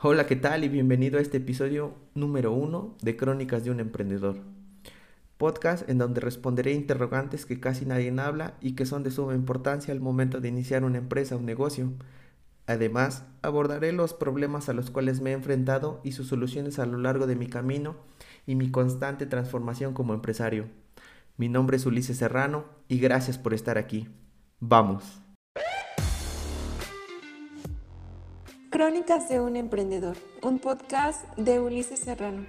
Hola, ¿qué tal? Y bienvenido a este episodio número uno de Crónicas de un Emprendedor. Podcast en donde responderé interrogantes que casi nadie habla y que son de suma importancia al momento de iniciar una empresa o un negocio. Además, abordaré los problemas a los cuales me he enfrentado y sus soluciones a lo largo de mi camino y mi constante transformación como empresario. Mi nombre es Ulises Serrano y gracias por estar aquí. Vamos. Crónicas de un emprendedor, un podcast de Ulises Serrano.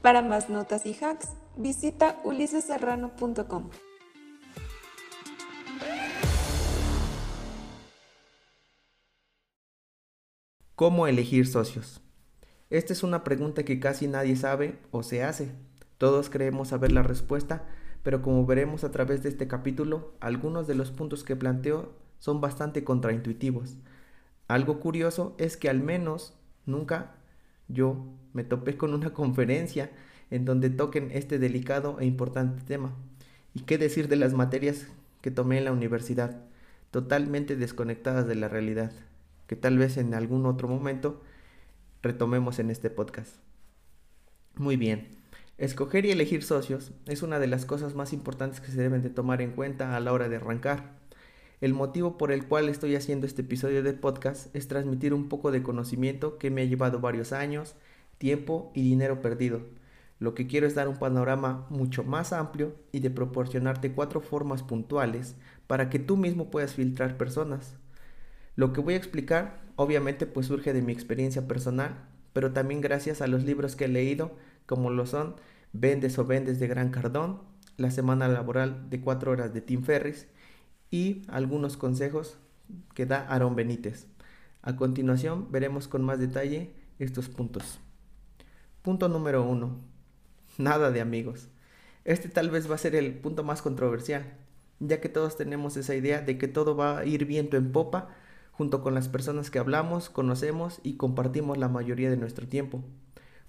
Para más notas y hacks, visita uliseserrano.com. ¿Cómo elegir socios? Esta es una pregunta que casi nadie sabe o se hace. Todos creemos saber la respuesta, pero como veremos a través de este capítulo, algunos de los puntos que planteo son bastante contraintuitivos. Algo curioso es que al menos nunca yo me topé con una conferencia en donde toquen este delicado e importante tema. ¿Y qué decir de las materias que tomé en la universidad? Totalmente desconectadas de la realidad, que tal vez en algún otro momento retomemos en este podcast. Muy bien, escoger y elegir socios es una de las cosas más importantes que se deben de tomar en cuenta a la hora de arrancar. El motivo por el cual estoy haciendo este episodio de podcast es transmitir un poco de conocimiento que me ha llevado varios años, tiempo y dinero perdido. Lo que quiero es dar un panorama mucho más amplio y de proporcionarte cuatro formas puntuales para que tú mismo puedas filtrar personas. Lo que voy a explicar obviamente pues surge de mi experiencia personal, pero también gracias a los libros que he leído, como lo son Vendes o Vendes de Gran Cardón, La Semana Laboral de 4 Horas de Tim Ferris y algunos consejos que da Aaron Benítez. A continuación veremos con más detalle estos puntos. Punto número uno. Nada de amigos. Este tal vez va a ser el punto más controversial, ya que todos tenemos esa idea de que todo va a ir viento en popa junto con las personas que hablamos, conocemos y compartimos la mayoría de nuestro tiempo.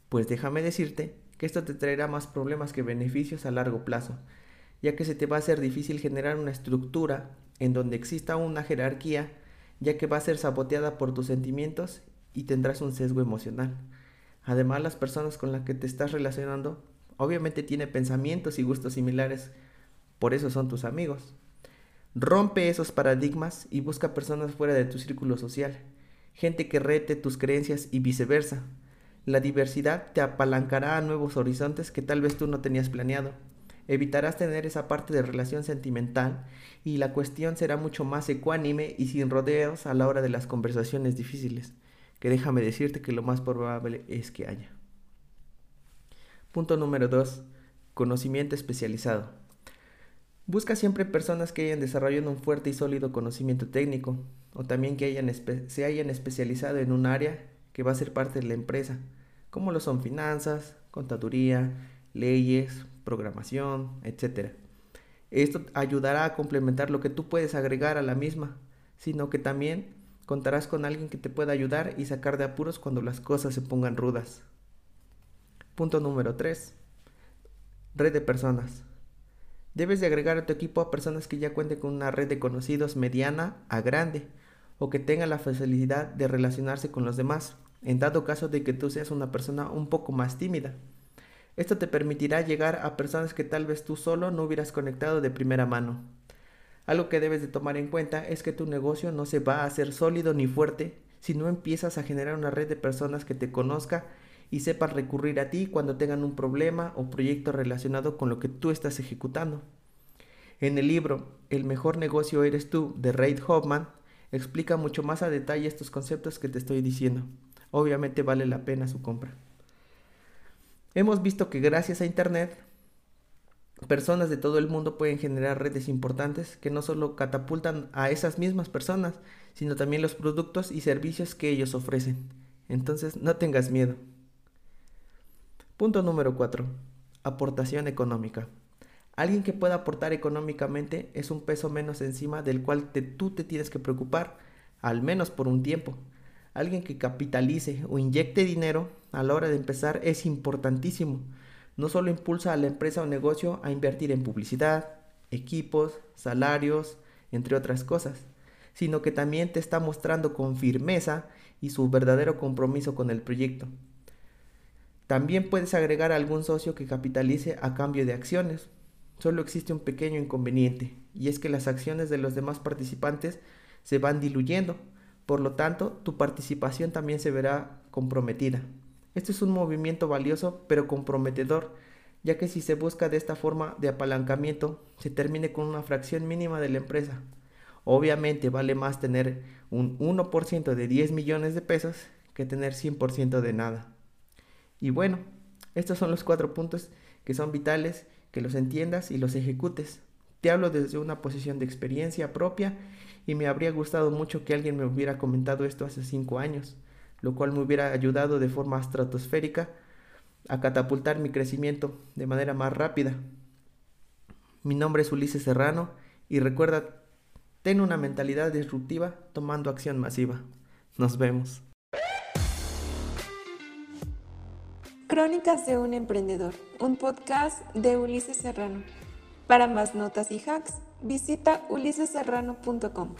Pues déjame decirte que esto te traerá más problemas que beneficios a largo plazo, ya que se te va a hacer difícil generar una estructura en donde exista una jerarquía, ya que va a ser saboteada por tus sentimientos y tendrás un sesgo emocional. Además, las personas con las que te estás relacionando obviamente tienen pensamientos y gustos similares, por eso son tus amigos. Rompe esos paradigmas y busca personas fuera de tu círculo social, gente que rete tus creencias y viceversa. La diversidad te apalancará a nuevos horizontes que tal vez tú no tenías planeado evitarás tener esa parte de relación sentimental y la cuestión será mucho más ecuánime y sin rodeos a la hora de las conversaciones difíciles, que déjame decirte que lo más probable es que haya. Punto número 2. Conocimiento especializado. Busca siempre personas que hayan desarrollado un fuerte y sólido conocimiento técnico o también que hayan se hayan especializado en un área que va a ser parte de la empresa, como lo son finanzas, contaduría, leyes, programación, etc. Esto ayudará a complementar lo que tú puedes agregar a la misma, sino que también contarás con alguien que te pueda ayudar y sacar de apuros cuando las cosas se pongan rudas. Punto número 3. Red de personas. Debes de agregar a tu equipo a personas que ya cuenten con una red de conocidos mediana a grande o que tengan la facilidad de relacionarse con los demás, en dado caso de que tú seas una persona un poco más tímida. Esto te permitirá llegar a personas que tal vez tú solo no hubieras conectado de primera mano. Algo que debes de tomar en cuenta es que tu negocio no se va a hacer sólido ni fuerte si no empiezas a generar una red de personas que te conozca y sepan recurrir a ti cuando tengan un problema o proyecto relacionado con lo que tú estás ejecutando. En el libro El mejor negocio eres tú de Reid Hoffman explica mucho más a detalle estos conceptos que te estoy diciendo. Obviamente vale la pena su compra. Hemos visto que gracias a Internet, personas de todo el mundo pueden generar redes importantes que no solo catapultan a esas mismas personas, sino también los productos y servicios que ellos ofrecen. Entonces, no tengas miedo. Punto número 4. Aportación económica. Alguien que pueda aportar económicamente es un peso menos encima del cual tú te tienes que preocupar, al menos por un tiempo. Alguien que capitalice o inyecte dinero a la hora de empezar es importantísimo. No solo impulsa a la empresa o negocio a invertir en publicidad, equipos, salarios, entre otras cosas, sino que también te está mostrando con firmeza y su verdadero compromiso con el proyecto. También puedes agregar a algún socio que capitalice a cambio de acciones. Solo existe un pequeño inconveniente, y es que las acciones de los demás participantes se van diluyendo, por lo tanto, tu participación también se verá comprometida. Este es un movimiento valioso pero comprometedor, ya que si se busca de esta forma de apalancamiento, se termine con una fracción mínima de la empresa. Obviamente vale más tener un 1% de 10 millones de pesos que tener 100% de nada. Y bueno, estos son los cuatro puntos que son vitales que los entiendas y los ejecutes. Te hablo desde una posición de experiencia propia y me habría gustado mucho que alguien me hubiera comentado esto hace 5 años lo cual me hubiera ayudado de forma estratosférica a catapultar mi crecimiento de manera más rápida. Mi nombre es Ulises Serrano y recuerda, ten una mentalidad disruptiva tomando acción masiva. Nos vemos. Crónicas de un emprendedor, un podcast de Ulises Serrano. Para más notas y hacks, visita uliseserrano.com.